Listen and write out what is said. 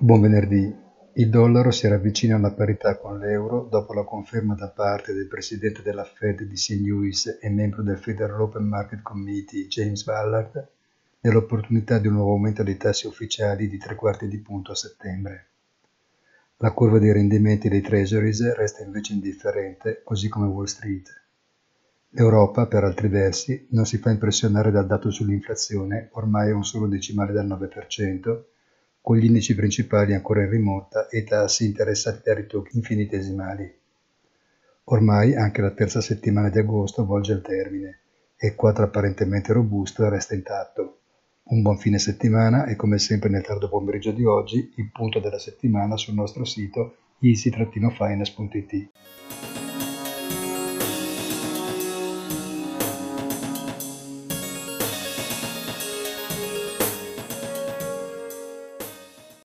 Buon venerdì. Il dollaro si ravvicina alla parità con l'euro dopo la conferma da parte del presidente della Fed di St. Louis e membro del Federal Open Market Committee James Ballard dell'opportunità di un nuovo aumento dei tassi ufficiali di tre quarti di punto a settembre. La curva dei rendimenti dei treasuries resta invece indifferente, così come Wall Street. L'Europa, per altri versi, non si fa impressionare dal dato sull'inflazione, ormai a un solo decimale del 9%, con gli indici principali ancora in rimonta e tassi interessati da ritocchi infinitesimali. Ormai anche la terza settimana di agosto volge al termine e il quadro apparentemente robusto resta intatto. Un buon fine settimana e come sempre nel tardo pomeriggio di oggi il punto della settimana sul nostro sito easy-finance.it.